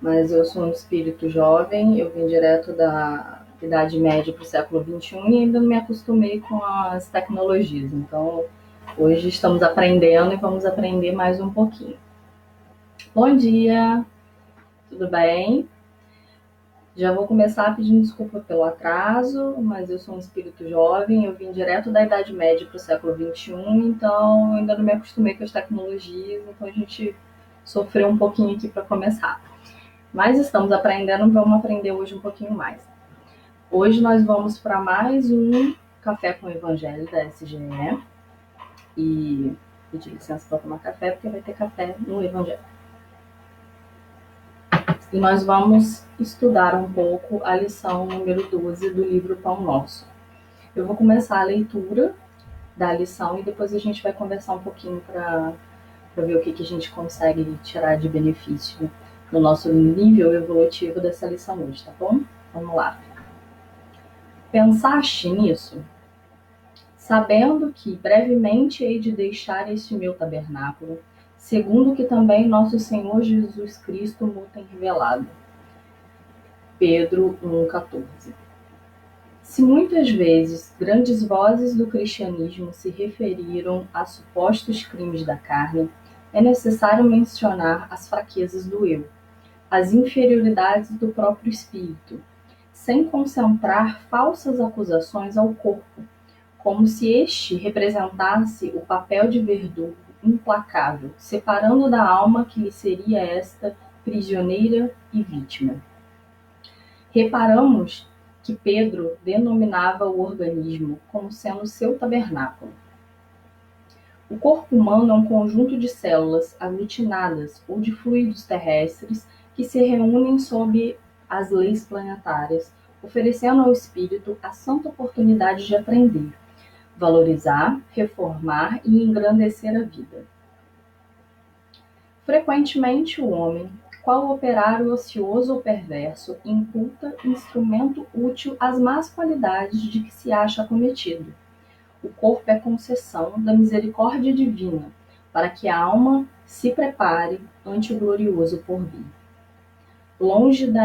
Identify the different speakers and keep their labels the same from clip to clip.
Speaker 1: mas eu sou um espírito jovem, eu vim direto da Idade Média para o século XXI e ainda não me acostumei com as tecnologias. Então, hoje estamos aprendendo e vamos aprender mais um pouquinho. Bom dia, tudo bem? Já vou começar pedindo desculpa pelo atraso, mas eu sou um espírito jovem, eu vim direto da Idade Média para o século XXI, então ainda não me acostumei com as tecnologias, então a gente sofreu um pouquinho aqui para começar. Mas estamos aprendendo, vamos aprender hoje um pouquinho mais. Hoje nós vamos para mais um Café com o Evangelho da SGE. E pedir licença para tomar café, porque vai ter café no Evangelho. E nós vamos estudar um pouco a lição número 12 do livro Pão Nosso. Eu vou começar a leitura da lição e depois a gente vai conversar um pouquinho para ver o que, que a gente consegue tirar de benefício no nosso nível evolutivo dessa lição hoje, tá bom? Vamos lá. Pensaste nisso? Sabendo que brevemente hei de deixar este meu tabernáculo segundo que também nosso Senhor Jesus Cristo me tem revelado. Pedro 1,14 Se muitas vezes grandes vozes do cristianismo se referiram a supostos crimes da carne, é necessário mencionar as fraquezas do eu, as inferioridades do próprio espírito, sem concentrar falsas acusações ao corpo, como se este representasse o papel de verdugo implacável, separando da alma que lhe seria esta prisioneira e vítima. Reparamos que Pedro denominava o organismo como sendo seu tabernáculo. O corpo humano é um conjunto de células aglutinadas ou de fluidos terrestres que se reúnem sob as leis planetárias, oferecendo ao espírito a santa oportunidade de aprender, valorizar, reformar e engrandecer a vida. Frequentemente, o homem, qual operário ocioso ou perverso, imputa instrumento útil às más qualidades de que se acha acometido. O corpo é concessão da misericórdia divina, para que a alma se prepare ante o glorioso porvir. Longe da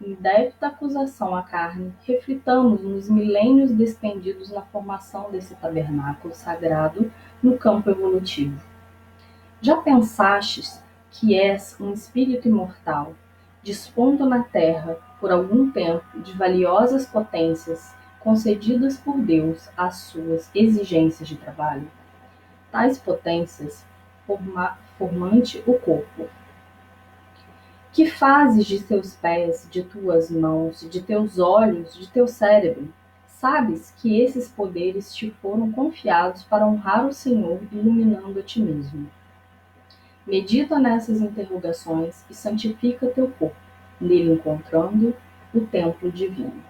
Speaker 1: indébita acusação à carne, reflitamos nos milênios despendidos na formação desse tabernáculo sagrado no campo evolutivo. Já pensastes que és um espírito imortal, dispondo na terra, por algum tempo, de valiosas potências concedidas por Deus às suas exigências de trabalho? Tais potências forma, formante o corpo, que fazes de teus pés, de tuas mãos, de teus olhos, de teu cérebro? Sabes que esses poderes te foram confiados para honrar o Senhor, iluminando a ti mesmo. Medita nessas interrogações e santifica teu corpo, nele encontrando o templo divino.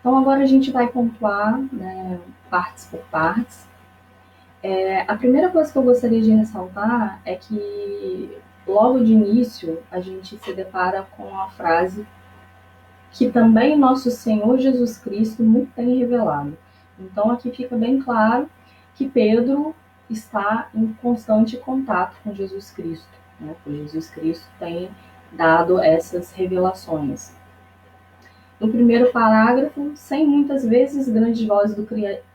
Speaker 1: Então, agora a gente vai pontuar né, partes por partes. É, a primeira coisa que eu gostaria de ressaltar é que logo de início, a gente se depara com a frase que também nosso Senhor Jesus Cristo nos tem revelado. Então, aqui fica bem claro que Pedro está em constante contato com Jesus Cristo, né? Porque Jesus Cristo tem dado essas revelações. No primeiro parágrafo, sem muitas vezes grandes vozes do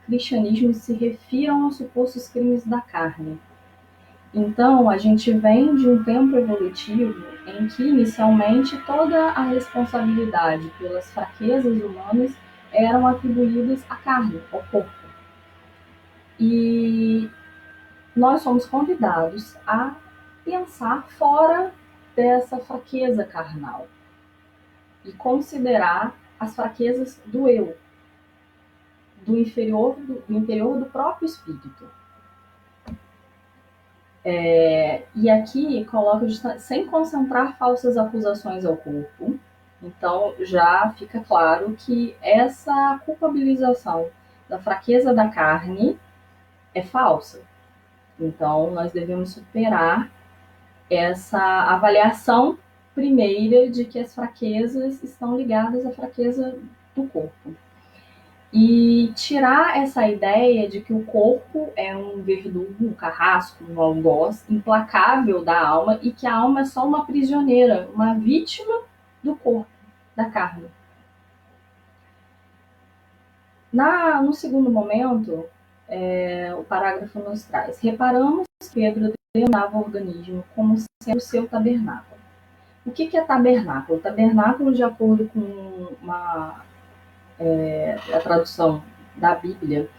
Speaker 1: cristianismo se refiram aos supostos crimes da carne, então, a gente vem de um tempo evolutivo em que, inicialmente, toda a responsabilidade pelas fraquezas humanas eram atribuídas à carne, ao corpo. E nós somos convidados a pensar fora dessa fraqueza carnal e considerar as fraquezas do eu, do inferior do, interior do próprio espírito. É, e aqui coloca sem concentrar falsas acusações ao corpo. Então já fica claro que essa culpabilização da fraqueza da carne é falsa. Então nós devemos superar essa avaliação primeira de que as fraquezas estão ligadas à fraqueza do corpo. E tirar essa ideia de que o corpo é um verdugo, um carrasco, um algoz implacável da alma e que a alma é só uma prisioneira, uma vítima do corpo, da carne. Na, no segundo momento, é, o parágrafo nos traz: reparamos que Pedro denominava o organismo como sendo o seu tabernáculo. O que, que é tabernáculo? Tabernáculo, de acordo com uma, é, a tradução da Bíblia,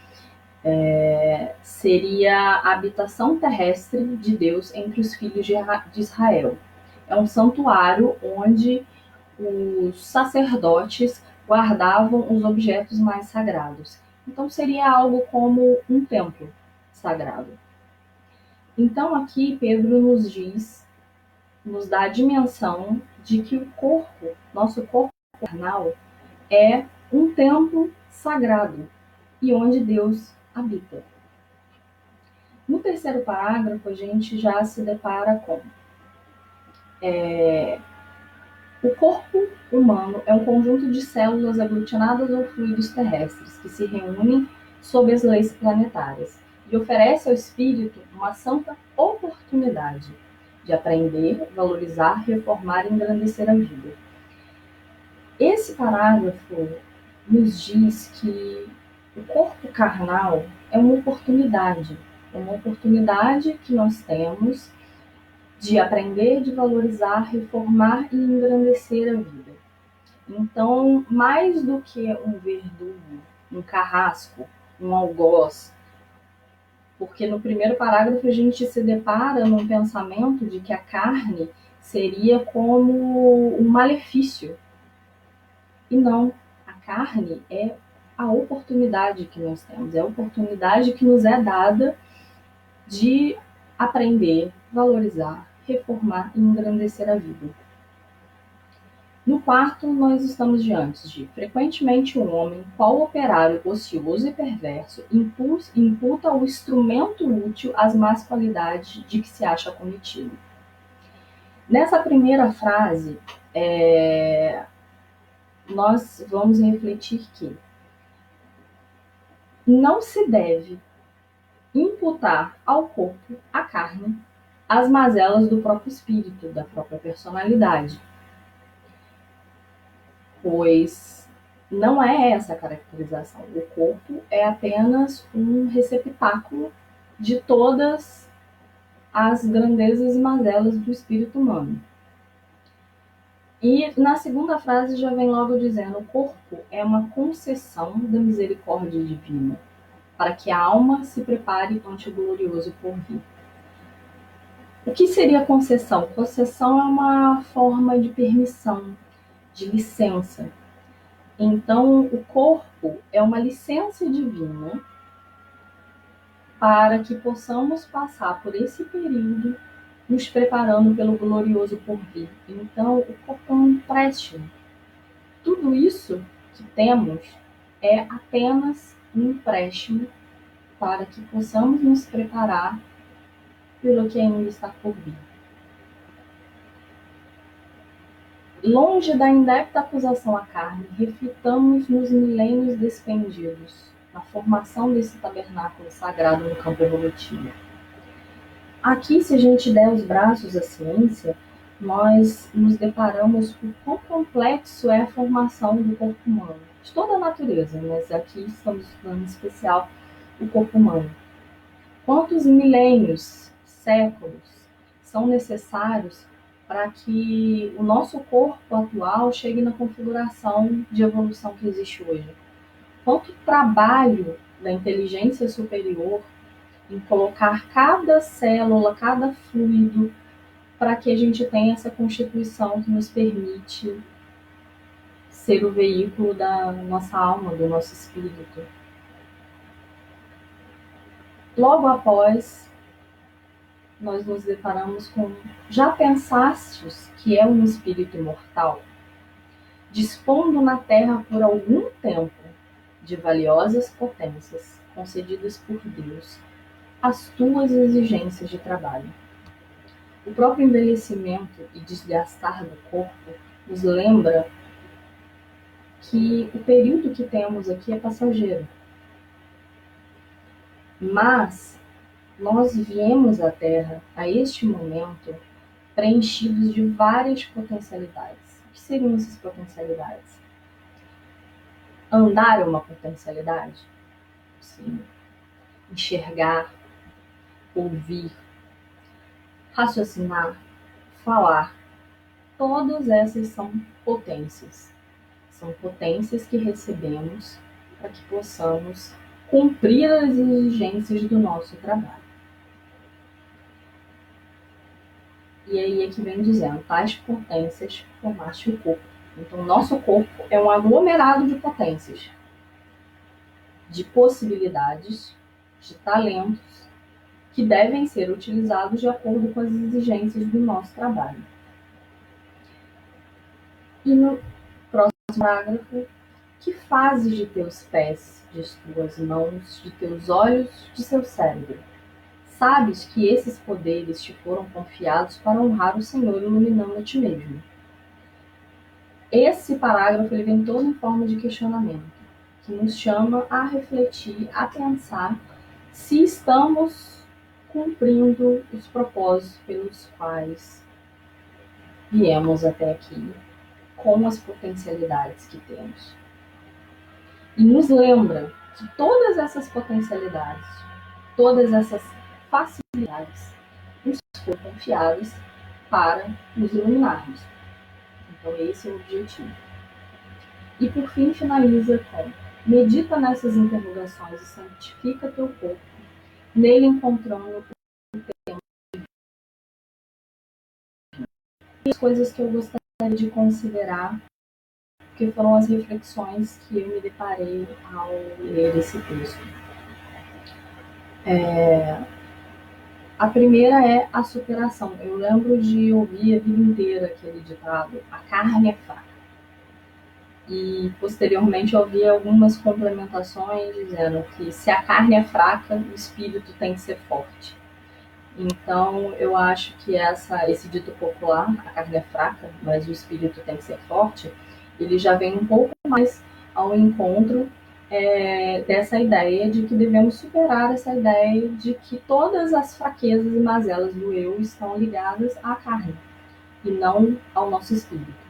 Speaker 1: é, seria a habitação terrestre de Deus entre os filhos de Israel. É um santuário onde os sacerdotes guardavam os objetos mais sagrados. Então seria algo como um templo sagrado. Então aqui Pedro nos diz, nos dá a dimensão de que o corpo, nosso corpo carnal, é um templo sagrado e onde Deus habita. No terceiro parágrafo, a gente já se depara com é, o corpo humano é um conjunto de células aglutinadas ou fluidos terrestres que se reúnem sob as leis planetárias e oferece ao espírito uma santa oportunidade de aprender, valorizar, reformar e engrandecer a vida. Esse parágrafo nos diz que o corpo carnal é uma oportunidade, é uma oportunidade que nós temos de aprender, de valorizar, reformar e engrandecer a vida. Então, mais do que um verdugo, um carrasco, um algoz, porque no primeiro parágrafo a gente se depara num pensamento de que a carne seria como um malefício. E não, carne é a oportunidade que nós temos, é a oportunidade que nos é dada de aprender, valorizar, reformar e engrandecer a vida. No quarto, nós estamos diante de frequentemente um homem, qual operário ocioso e perverso, imputa o instrumento útil as más qualidades de que se acha cometido. Nessa primeira frase, é, nós vamos refletir que não se deve imputar ao corpo, a carne, as mazelas do próprio espírito, da própria personalidade. Pois não é essa a caracterização. O corpo é apenas um receptáculo de todas as grandezas e mazelas do espírito humano. E na segunda frase já vem logo dizendo: o corpo é uma concessão da misericórdia divina, para que a alma se prepare ante o glorioso porvir. O que seria concessão? Concessão é uma forma de permissão, de licença. Então, o corpo é uma licença divina para que possamos passar por esse período nos preparando pelo glorioso porvir. Então, o corpo é um empréstimo. Tudo isso que temos é apenas um empréstimo para que possamos nos preparar pelo que ainda está por vir. Longe da indepta acusação à carne, reflitamos nos milênios despendidos, na formação desse tabernáculo sagrado no campo evolutivo. Aqui, se a gente der os braços à ciência, nós nos deparamos com quão complexo é a formação do corpo humano, de toda a natureza, mas aqui estamos estudando em especial o corpo humano. Quantos milênios séculos são necessários para que o nosso corpo atual chegue na configuração de evolução que existe hoje. Quanto trabalho da inteligência superior em colocar cada célula, cada fluido, para que a gente tenha essa constituição que nos permite ser o veículo da nossa alma, do nosso espírito. Logo após nós nos deparamos com: já pensastes que é um espírito imortal? Dispondo na terra por algum tempo de valiosas potências concedidas por Deus, as tuas exigências de trabalho. O próprio envelhecimento e desgastar do corpo nos lembra que o período que temos aqui é passageiro. Mas nós viemos à Terra a este momento preenchidos de várias potencialidades. O que seriam essas potencialidades? Andar é uma potencialidade? Sim. Enxergar, ouvir, raciocinar, falar. Todas essas são potências. São potências que recebemos para que possamos cumprir as exigências do nosso trabalho. E aí é que vem dizendo, tais potências formaste o corpo. Então, nosso corpo é um aglomerado de potências, de possibilidades, de talentos, que devem ser utilizados de acordo com as exigências do nosso trabalho. E no próximo parágrafo, que fazes de teus pés, de tuas mãos, de teus olhos, de seu cérebro? Sabes que esses poderes te foram confiados para honrar o Senhor iluminando a ti mesmo. Esse parágrafo ele vem todo em forma de questionamento, que nos chama a refletir, a pensar se estamos cumprindo os propósitos pelos quais viemos até aqui, com as potencialidades que temos. E nos lembra que todas essas potencialidades, todas essas facilidades nos foram confiadas para nos iluminarmos. Então, esse é o objetivo. E por fim, finaliza com: medita nessas interrogações e santifica teu corpo, nele encontrando o tempo. As coisas que eu gostaria de considerar, que foram as reflexões que eu me deparei ao ler esse texto. É, a primeira é a superação. Eu lembro de ouvir a vida inteira aquele ditado: a carne é fraca. E posteriormente eu ouvi algumas complementações dizendo que se a carne é fraca, o espírito tem que ser forte. Então eu acho que essa, esse dito popular, a carne é fraca, mas o espírito tem que ser forte, ele já vem um pouco mais ao encontro é, dessa ideia de que devemos superar essa ideia de que todas as fraquezas e mazelas do eu estão ligadas à carne e não ao nosso espírito.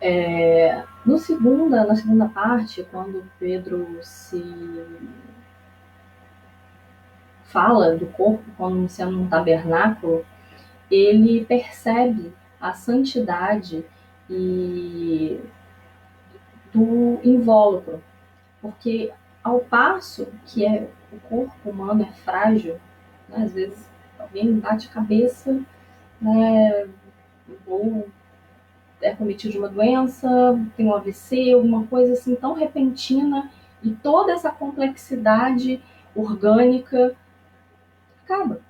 Speaker 1: É, no segunda, na segunda parte, quando Pedro se fala do corpo como sendo um tabernáculo, ele percebe a santidade e do invólucro, porque ao passo que é, o corpo humano é frágil, né, às vezes alguém bate a cabeça, né, ou é cometido de uma doença, tem um AVC, alguma coisa assim tão repentina, e toda essa complexidade orgânica acaba.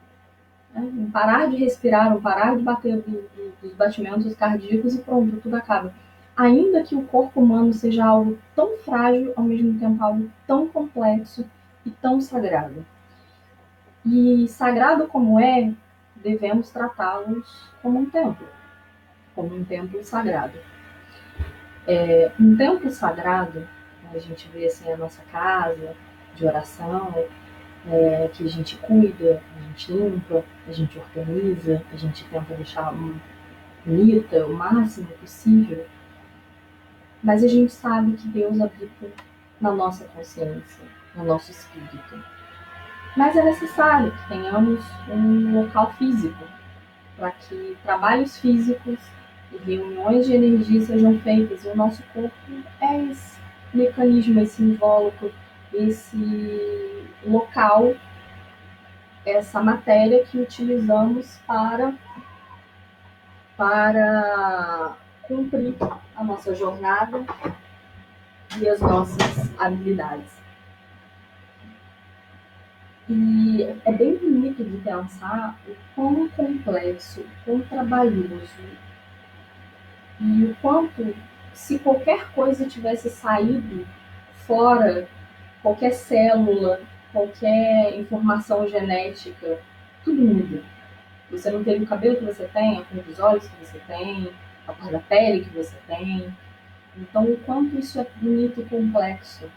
Speaker 1: Né? Um parar de respirar, um parar de bater dos batimentos cardíacos e pronto, tudo acaba ainda que o corpo humano seja algo tão frágil, ao mesmo tempo algo tão complexo e tão sagrado. E sagrado como é, devemos tratá-los como um templo, como um templo sagrado. É, um templo sagrado, a gente vê assim a nossa casa de oração, é, que a gente cuida, a gente limpa, a gente organiza, a gente tenta deixar bonita o máximo possível mas a gente sabe que Deus habita na nossa consciência, no nosso espírito. Mas é necessário que tenhamos um local físico para que trabalhos físicos reuniões de energia sejam feitas. E o nosso corpo é esse mecanismo, esse invólucro, esse local, essa matéria que utilizamos para para cumprir a nossa jornada e as nossas habilidades. E é bem bonito de pensar o quão complexo, o quão trabalhoso e o quanto, se qualquer coisa tivesse saído fora, qualquer célula, qualquer informação genética, tudo muda. Você não teve o cabelo que você tem, a cor dos olhos que você tem, a cor da pele que você tem. Então, o quanto isso é bonito e complexo.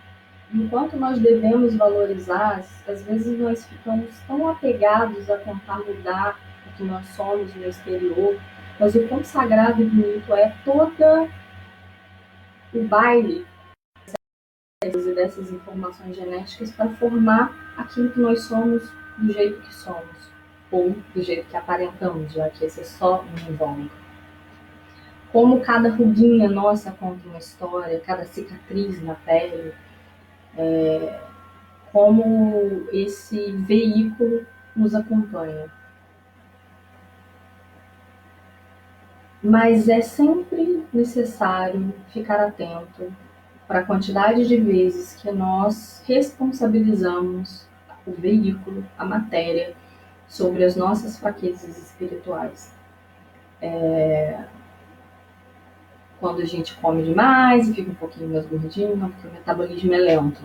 Speaker 1: Enquanto nós devemos valorizar, às vezes nós ficamos tão apegados a tentar mudar o que nós somos no exterior, mas o quão sagrado e bonito é toda o baile dessas informações genéticas para formar aquilo que nós somos do jeito que somos, ou do jeito que aparentamos, já que esse é só um invólucro. Como cada ruguinha nossa conta uma história, cada cicatriz na pele, é, como esse veículo nos acompanha. Mas é sempre necessário ficar atento para a quantidade de vezes que nós responsabilizamos o veículo, a matéria, sobre as nossas fraquezas espirituais. É... Quando a gente come demais e fica um pouquinho mais gordinho, porque o metabolismo é lento.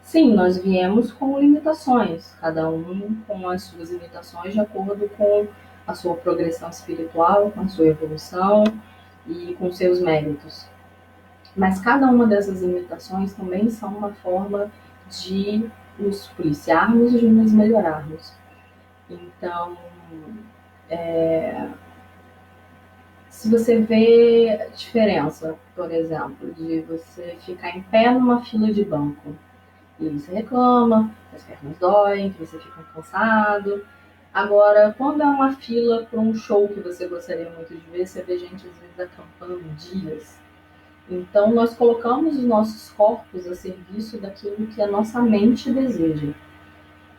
Speaker 1: Sim, nós viemos com limitações, cada um com as suas limitações de acordo com a sua progressão espiritual, com a sua evolução e com seus méritos. Mas cada uma dessas limitações também são uma forma de nos policiarmos e de nos melhorarmos. Então, é, se você vê diferença, por exemplo, de você ficar em pé numa fila de banco e você reclama, as pernas doem, que você fica cansado. Agora, quando é uma fila para um show que você gostaria muito de ver, você vê gente às vezes acampando dias então, nós colocamos os nossos corpos a serviço daquilo que a nossa mente deseja.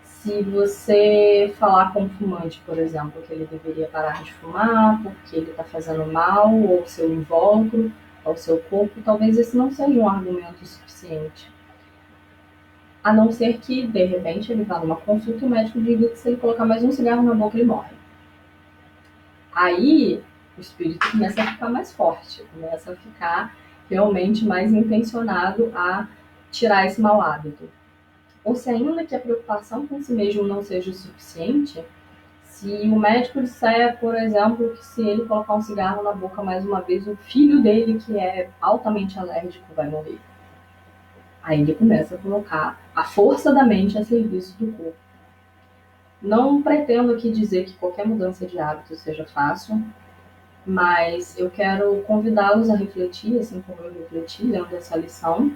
Speaker 1: Se você falar com um fumante, por exemplo, que ele deveria parar de fumar porque ele está fazendo mal ao seu invólucro, ao seu corpo, talvez esse não seja um argumento suficiente. A não ser que, de repente, ele vá numa consulta e o médico diga que se ele colocar mais um cigarro na boca, ele morre. Aí, o espírito começa a ficar mais forte, começa a ficar realmente mais intencionado a tirar esse mau hábito. Ou se ainda que a preocupação com si mesmo não seja o suficiente, se o médico disser, por exemplo, que se ele colocar um cigarro na boca mais uma vez, o filho dele, que é altamente alérgico, vai morrer. Aí ele começa a colocar a força da mente a serviço do corpo. Não pretendo aqui dizer que qualquer mudança de hábito seja fácil, mas eu quero convidá-los a refletir, assim como eu refleti lendo essa lição,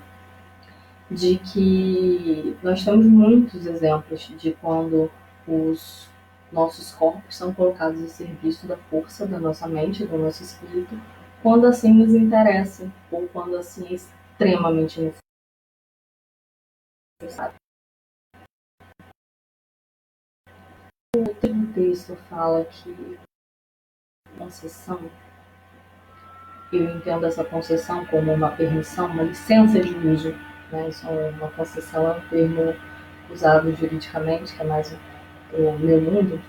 Speaker 1: de que nós temos muitos exemplos de quando os nossos corpos são colocados a serviço da força da nossa mente, do nosso espírito, quando assim nos interessa, ou quando assim é extremamente O texto fala que concessão, eu entendo essa concessão como uma permissão, uma licença de uso. Né? Isso é uma concessão é um termo usado juridicamente, que é mais o meu mundo.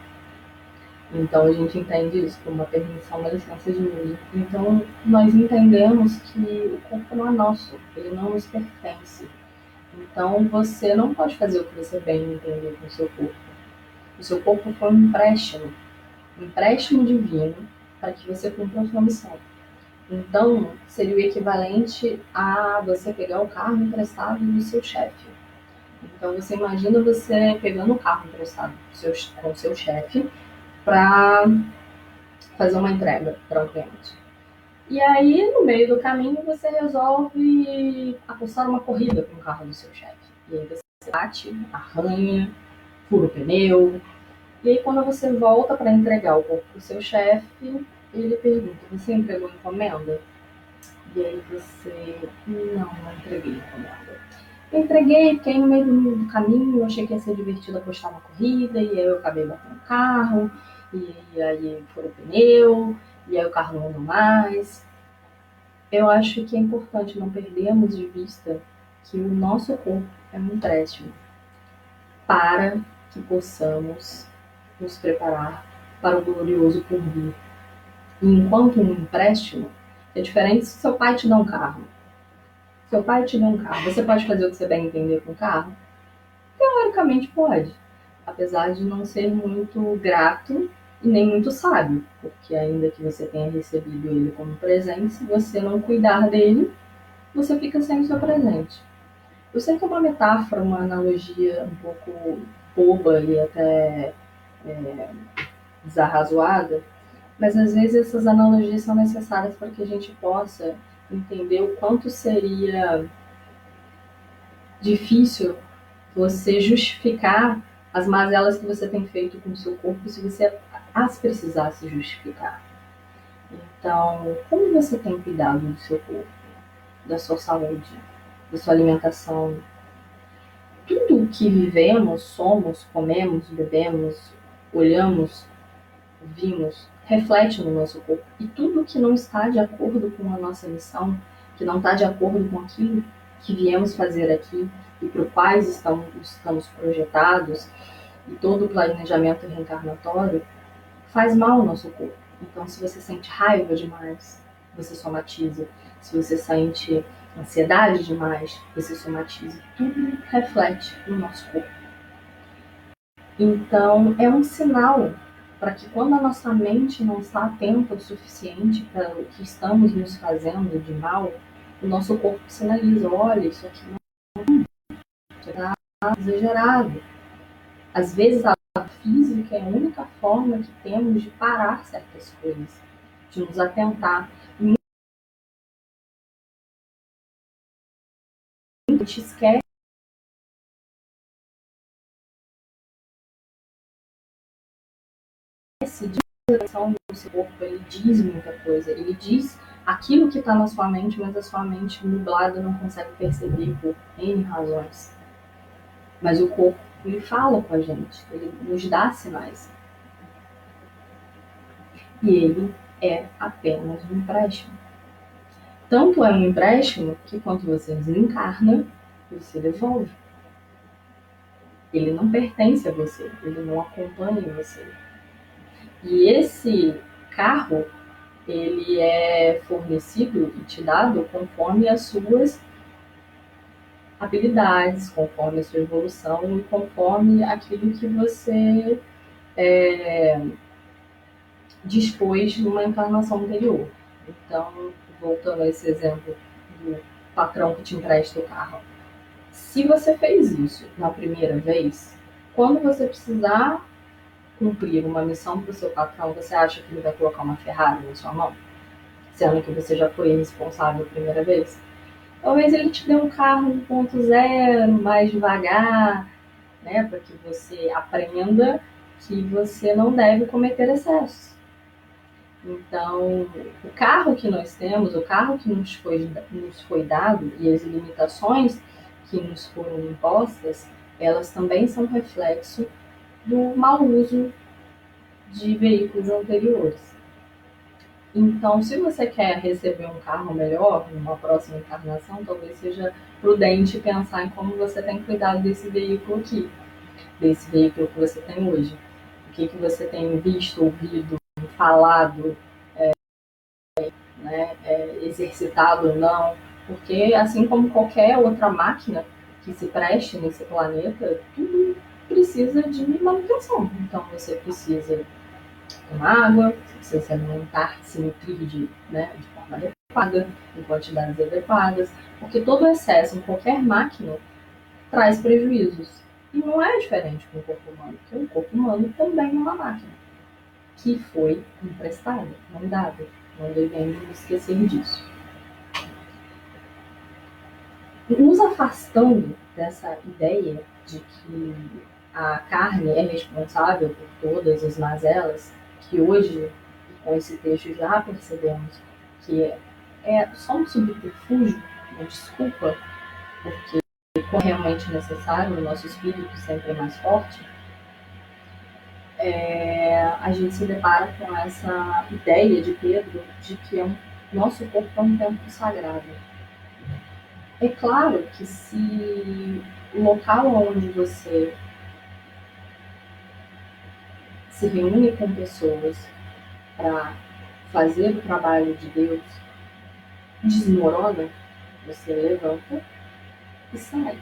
Speaker 1: Então a gente entende isso como uma permissão, uma licença de uso. Então nós entendemos que o corpo não é nosso, ele não nos pertence. Então você não pode fazer o que você bem entender com o seu corpo. O seu corpo foi um empréstimo, um empréstimo divino para que você cumpra a sua missão. Então, seria o equivalente a você pegar o carro emprestado do seu chefe. Então, você imagina você pegando o carro emprestado com o seu chefe para fazer uma entrega para o cliente. E aí, no meio do caminho, você resolve apostar uma corrida com o carro do seu chefe. E aí você bate, arranha, fura o pneu, e aí, quando você volta para entregar o corpo para o seu chefe, ele pergunta: Você entregou encomenda? E aí você: Não, não entreguei encomenda. Eu entreguei, aí no meio do caminho achei que ia ser divertido apostar uma corrida, e aí eu acabei batendo o carro, e aí furou o pneu, e aí o carro não andou mais. Eu acho que é importante não perdermos de vista que o nosso corpo é um empréstimo para que possamos nos preparar para o glorioso porvir. E enquanto um empréstimo é diferente se seu pai te dá um carro. Seu pai te dá um carro, você pode fazer o que você bem entender com o carro? Teoricamente pode, apesar de não ser muito grato e nem muito sábio, porque ainda que você tenha recebido ele como presente, se você não cuidar dele, você fica sem o seu presente. Eu sei que é uma metáfora, uma analogia um pouco boba e até é, desarrazoada, mas às vezes essas analogias são necessárias para que a gente possa entender o quanto seria difícil você justificar as mazelas que você tem feito com o seu corpo se você as precisasse justificar. Então, como você tem cuidado do seu corpo, da sua saúde, da sua alimentação? Tudo o que vivemos, somos, comemos, bebemos, olhamos, vimos, reflete no nosso corpo. E tudo que não está de acordo com a nossa missão, que não está de acordo com aquilo que viemos fazer aqui e para o quais estamos projetados, e todo o planejamento reencarnatório, faz mal ao nosso corpo. Então, se você sente raiva demais, você somatiza. Se você sente ansiedade demais, você somatiza. Tudo reflete no nosso corpo. Então, é um sinal para que quando a nossa mente não está atenta o suficiente para o que estamos nos fazendo de mal, o nosso corpo sinaliza, olha, isso aqui não está exagerado. Às vezes a física é a única forma que temos de parar certas coisas, de nos atentar. E a gente esquece de direção do seu corpo, ele diz muita coisa, ele diz aquilo que está na sua mente, mas a sua mente nublada não consegue perceber por N razões. Mas o corpo, ele fala com a gente, ele nos dá sinais. E ele é apenas um empréstimo. Tanto é um empréstimo que quando você desencarna, você devolve. Ele não pertence a você, ele não acompanha você. E esse carro, ele é fornecido e te dado conforme as suas habilidades, conforme a sua evolução e conforme aquilo que você é, dispôs numa encarnação anterior. Então, voltando a esse exemplo do patrão que te empresta o carro. Se você fez isso na primeira vez, quando você precisar cumprir uma missão para o seu patrão, você acha que ele vai colocar uma Ferrari na sua mão? Sendo que você já foi responsável a primeira vez? Talvez ele te dê um carro 1.0 mais devagar, né, para que você aprenda que você não deve cometer excessos. Então, o carro que nós temos, o carro que nos foi, nos foi dado e as limitações que nos foram impostas, elas também são reflexo do mau uso de veículos anteriores. Então, se você quer receber um carro melhor numa próxima encarnação, talvez seja prudente pensar em como você tem cuidado desse veículo aqui, desse veículo que você tem hoje. O que, que você tem visto, ouvido, falado, é, né, é, exercitado ou não, porque assim como qualquer outra máquina que se preste nesse planeta, tudo precisa de manutenção. Então você precisa tomar água, você se alimentar, se nutrir de, né, de forma adequada, em quantidades adequadas, porque todo excesso em qualquer máquina traz prejuízos. E não é diferente com o corpo humano, porque o corpo humano também é uma máquina que foi emprestada, não dada. Não devemos esquecer disso. Nos afastando dessa ideia de que a carne é responsável por todas as mazelas, que hoje, com esse texto, já percebemos que é só um subterfúgio, uma desculpa, porque é realmente necessário, o nosso espírito sempre é mais forte, é, a gente se depara com essa ideia de Pedro de que é um, nosso corpo é um templo sagrado. É claro que se o local onde você se reúne com pessoas para fazer o trabalho de Deus desmorona, você levanta e sai.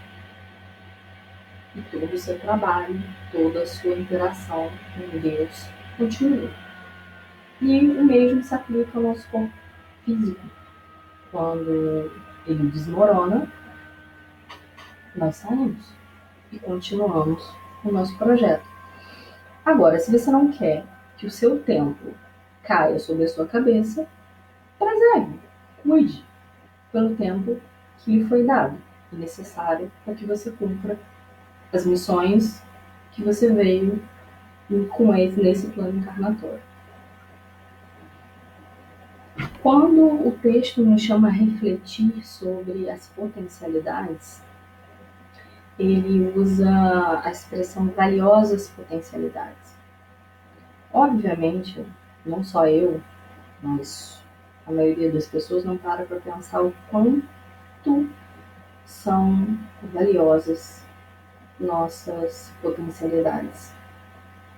Speaker 1: E todo o seu trabalho, toda a sua interação com Deus continua. E o mesmo se aplica ao nosso corpo físico. Quando ele desmorona, nós saímos e continuamos o nosso projeto. Agora, se você não quer que o seu tempo caia sobre a sua cabeça, preserve, cuide pelo tempo que lhe foi dado e necessário para que você cumpra as missões que você veio com esse nesse plano encarnatório. Quando o texto nos chama a refletir sobre as potencialidades, ele usa a expressão valiosas potencialidades. Obviamente, não só eu, mas a maioria das pessoas não para para pensar o quanto são valiosas nossas potencialidades.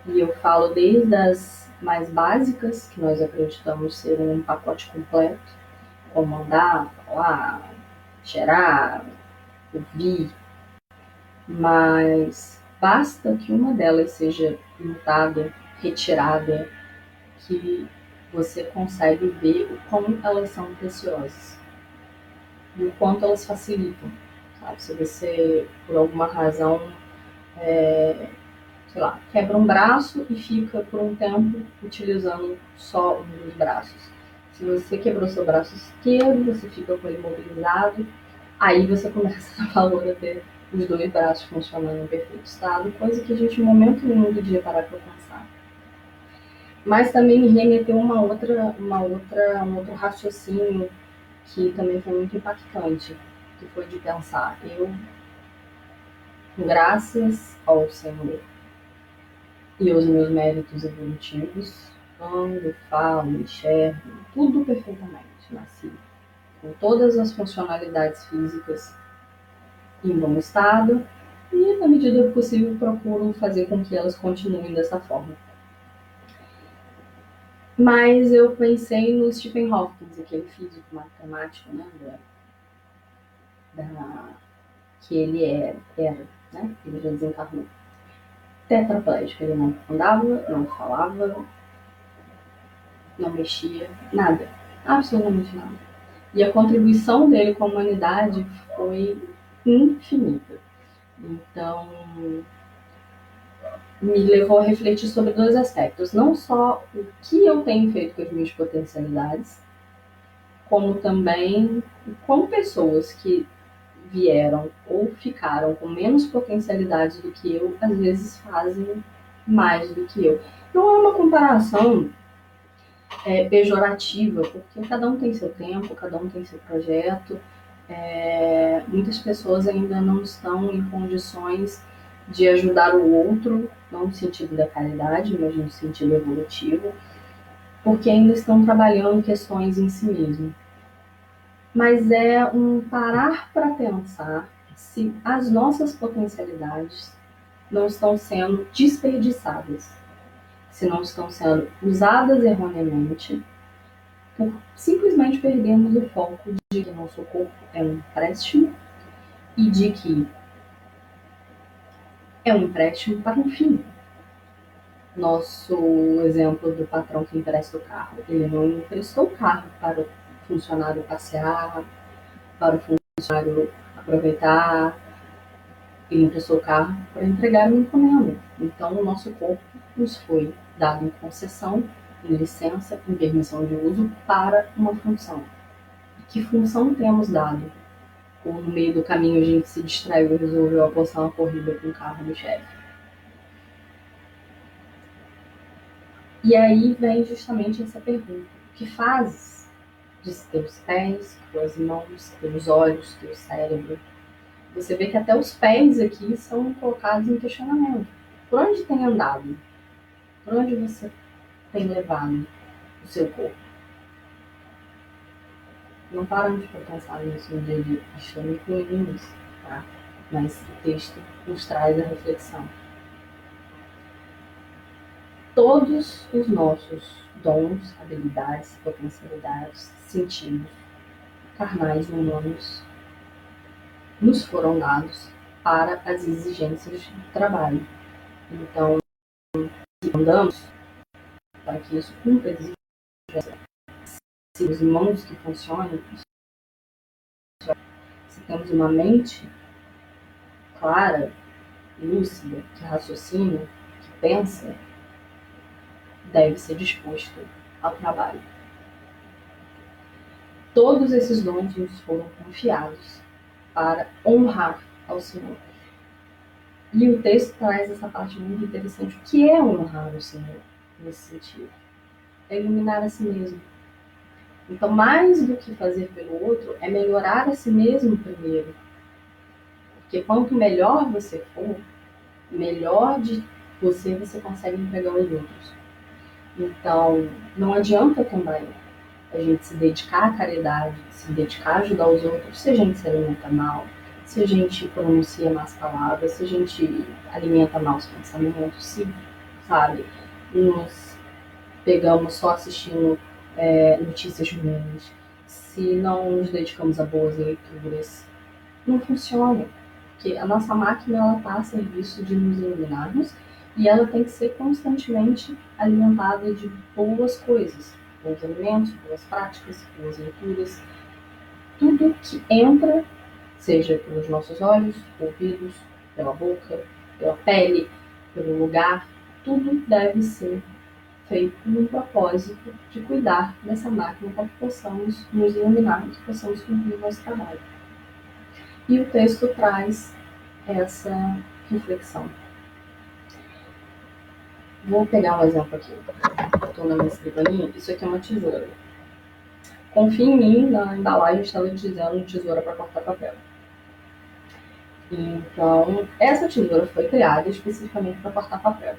Speaker 1: E eu falo desde as mais básicas, que nós acreditamos ser um pacote completo, como andar, falar, cheirar, ouvir, mas basta que uma delas seja mutada, retirada, que você consegue ver o quão elas são preciosas e o quanto elas facilitam. Sabe? Se você, por alguma razão, é, sei lá, quebra um braço e fica por um tempo utilizando só um dos braços. Se você quebrou seu braço esquerdo, você fica com ele mobilizado, aí você começa a valor a ter os dois braços funcionando em perfeito estado, coisa que a gente, em momento nenhum do dia, parar para pensar. Mas também me remeteu uma outra, uma outra, um outro raciocínio que também foi muito impactante, que foi de pensar, eu, graças ao Senhor e aos meus méritos evolutivos, ando, falo, enxergo, tudo perfeitamente, nasci com todas as funcionalidades físicas em bom estado e, na medida do possível, procuro fazer com que elas continuem dessa forma. Mas eu pensei no Stephen Hawking, aquele físico matemático, né? Da, da, que ele é, era, né? Ele já desencarnou. Tetraplégico, ele não andava, não falava, não mexia, nada. Absolutamente nada. E a contribuição dele com a humanidade foi infinita. Então, me levou a refletir sobre dois aspectos. Não só o que eu tenho feito com as minhas potencialidades, como também como pessoas que vieram ou ficaram com menos potencialidades do que eu, às vezes fazem mais do que eu. Não é uma comparação é, pejorativa, porque cada um tem seu tempo, cada um tem seu projeto, é, muitas pessoas ainda não estão em condições de ajudar o outro, não no sentido da caridade, mas no sentido evolutivo, porque ainda estão trabalhando questões em si mesmo. Mas é um parar para pensar se as nossas potencialidades não estão sendo desperdiçadas, se não estão sendo usadas erroneamente por simplesmente perdermos o foco de que nosso corpo é um empréstimo e de que é um empréstimo para um fim. Nosso exemplo do patrão que empresta o carro, ele não emprestou o carro para o funcionário passear, para o funcionário aproveitar, ele emprestou o carro para entregar uma encomenda. Então, o nosso corpo nos foi dado em concessão licença, em permissão de uso para uma função. Que função temos dado? Ou no meio do caminho a gente se distraiu e resolveu apostar uma corrida com o carro do chefe? E aí vem justamente essa pergunta: o que fazes de teus pés, tuas mãos, teus olhos, teu cérebro? Você vê que até os pés aqui são colocados em questionamento. Por onde tem andado? Por onde você tem levado o seu corpo. Não paramos para pensar nisso no dia a dia, incluindo isso, tá? Mas o texto nos traz a reflexão. Todos os nossos dons, habilidades, potencialidades, sentidos, carnais e humanos, nos foram dados para as exigências do trabalho. Então, se andamos para que isso cumpra se os irmãos que funcionam, se temos uma mente clara, lúcida, que raciocina, que pensa, deve ser disposto ao trabalho. Todos esses dons nos foram confiados para honrar ao Senhor. E o texto traz essa parte muito interessante. O que é honrar o Senhor nesse sentido? É iluminar a si mesmo. Então, mais do que fazer pelo outro, é melhorar a si mesmo primeiro. Porque quanto melhor você for, melhor de você você consegue entregar aos outros. Então, não adianta também a gente se dedicar à caridade, se dedicar a ajudar os outros, se a gente se alimenta mal, se a gente pronuncia más palavras, se a gente alimenta maus pensamentos, se, sabe, nos pegamos só assistindo é, notícias ruins, se não nos dedicamos a boas leituras, não funciona. Porque a nossa máquina está a serviço de nos iluminarmos e ela tem que ser constantemente alimentada de boas coisas, bons alimentos, boas práticas, boas leituras. Tudo que entra, seja pelos nossos olhos, ouvidos, pela boca, pela pele, pelo lugar, tudo deve ser feito no propósito de cuidar dessa máquina para que possamos nos iluminar, que possamos cumprir nosso trabalho. E o texto traz essa reflexão. Vou pegar um exemplo aqui. Estou na minha escrivaninha. Isso aqui é uma tesoura. Confie em mim, na embalagem estava dizendo tesoura para cortar papel. Então, essa tesoura foi criada especificamente para cortar papel.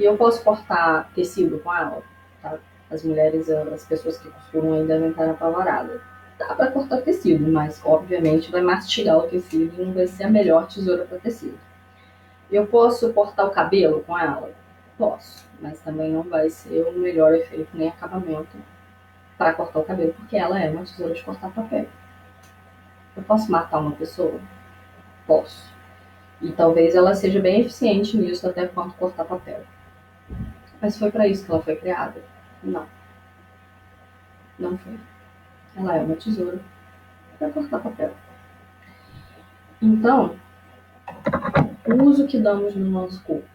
Speaker 1: E eu posso cortar tecido com ela, tá? As mulheres, as pessoas que costuram ainda devem estar apavoradas. Dá para cortar tecido, mas obviamente vai mastigar o tecido e não vai ser a melhor tesoura para tecido. Eu posso cortar o cabelo com ela? Posso, mas também não vai ser o melhor efeito nem acabamento para cortar o cabelo, porque ela é uma tesoura de cortar papel. Eu posso matar uma pessoa? Posso. E talvez ela seja bem eficiente nisso até quanto cortar papel. Mas foi para isso que ela foi criada? Não. Não foi. Ela é uma tesoura para cortar papel. Então, o uso que damos no nosso corpo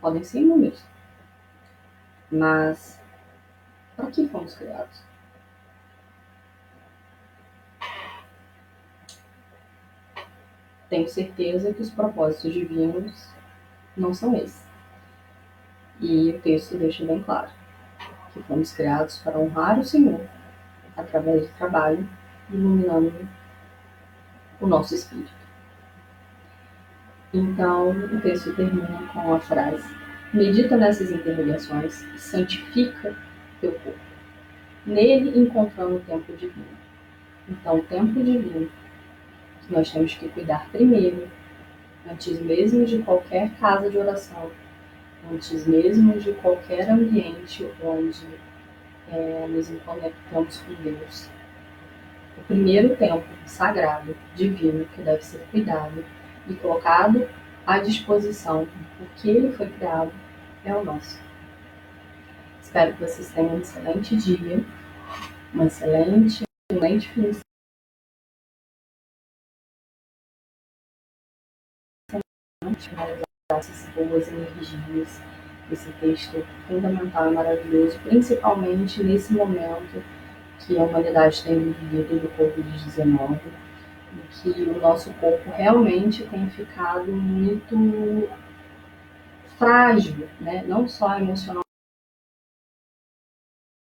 Speaker 1: podem ser inúmeros. Mas para que fomos criados? Tenho certeza que os propósitos divinos não são esses. E o texto deixa bem claro que fomos criados para honrar o Senhor através do trabalho, iluminando o nosso espírito. Então, o texto termina com a frase: Medita nessas interrogações e santifica teu corpo. Nele encontramos o tempo divino. Então, o tempo divino que nós temos que cuidar primeiro, antes mesmo de qualquer casa de oração, antes mesmo de qualquer ambiente onde é, nos conectamos com Deus. O primeiro tempo sagrado, divino, que deve ser cuidado e colocado à disposição porque ele foi criado é o nosso. Espero que vocês tenham um excelente dia, uma excelente, excelente fim de semana, essas boas energias, esse texto fundamental e maravilhoso, principalmente nesse momento que a humanidade tem vivido do Covid-19 que o nosso corpo realmente tem ficado muito frágil, né? não só emocionalmente,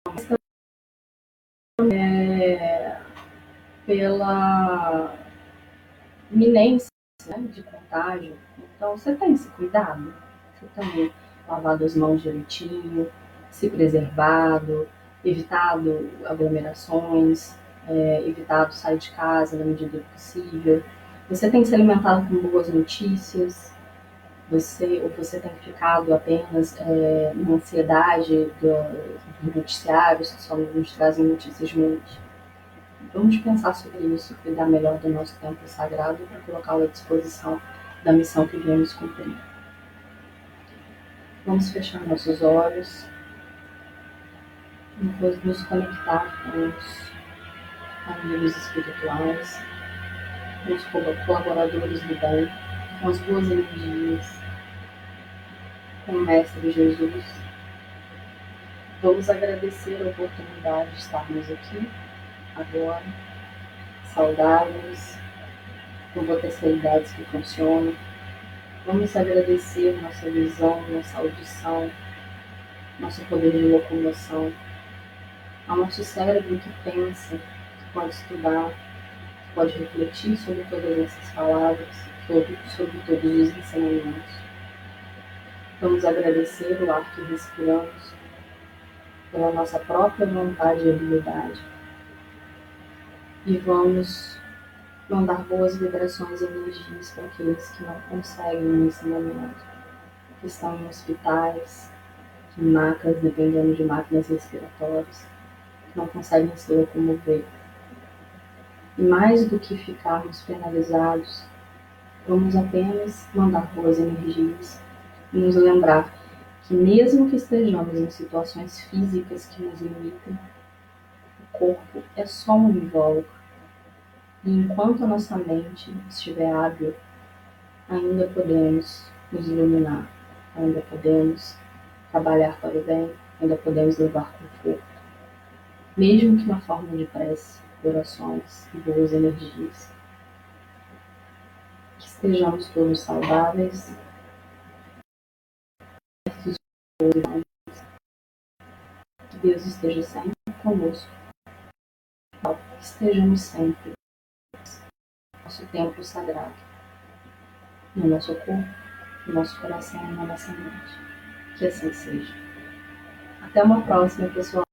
Speaker 1: mas também é, pela iminência né, de contágio. Então, você tem se cuidado, você tem lavado as mãos direitinho, se preservado, evitado aglomerações, é, evitado sair de casa na medida possível. Você tem se alimentado com boas notícias, você ou você tem ficado apenas é, na ansiedade do, dos noticiários que só nos trazem notícias ruins. Vamos pensar sobre isso, cuidar melhor do nosso tempo sagrado para colocá-lo à disposição da missão que viemos cumprir. Vamos fechar nossos olhos nos conectar com os amigos espirituais, com os colaboradores do bem, com as boas energias, com o Mestre Jesus. Vamos agradecer a oportunidade de estarmos aqui agora, saudáveis, com potencialidades que funcionam. Vamos agradecer nossa visão, nossa audição, nosso poder de locomoção, ao nosso cérebro que pensa, que pode estudar, que pode refletir sobre todas essas palavras, sobre, sobre todos os ensinamentos. Vamos agradecer o ar que respiramos, pela nossa própria vontade e habilidade. E vamos mandar boas vibrações e energias para aqueles que não conseguem nesse momento, que estão em hospitais, em macas, dependendo de máquinas respiratórias, que não conseguem se locomover. E mais do que ficarmos penalizados, vamos apenas mandar boas energias e nos lembrar que, mesmo que estejamos em situações físicas que nos limitem, o corpo é só um invólucro. E enquanto a nossa mente estiver hábil, ainda podemos nos iluminar, ainda podemos trabalhar para o bem, ainda podemos levar conforto, mesmo que na forma de prece, orações e boas energias. Que estejamos todos saudáveis que Deus esteja sempre conosco. Que estejamos sempre nosso templo sagrado, no nosso corpo, no nosso coração e na nossa mente. Que assim seja. Até uma próxima, pessoal.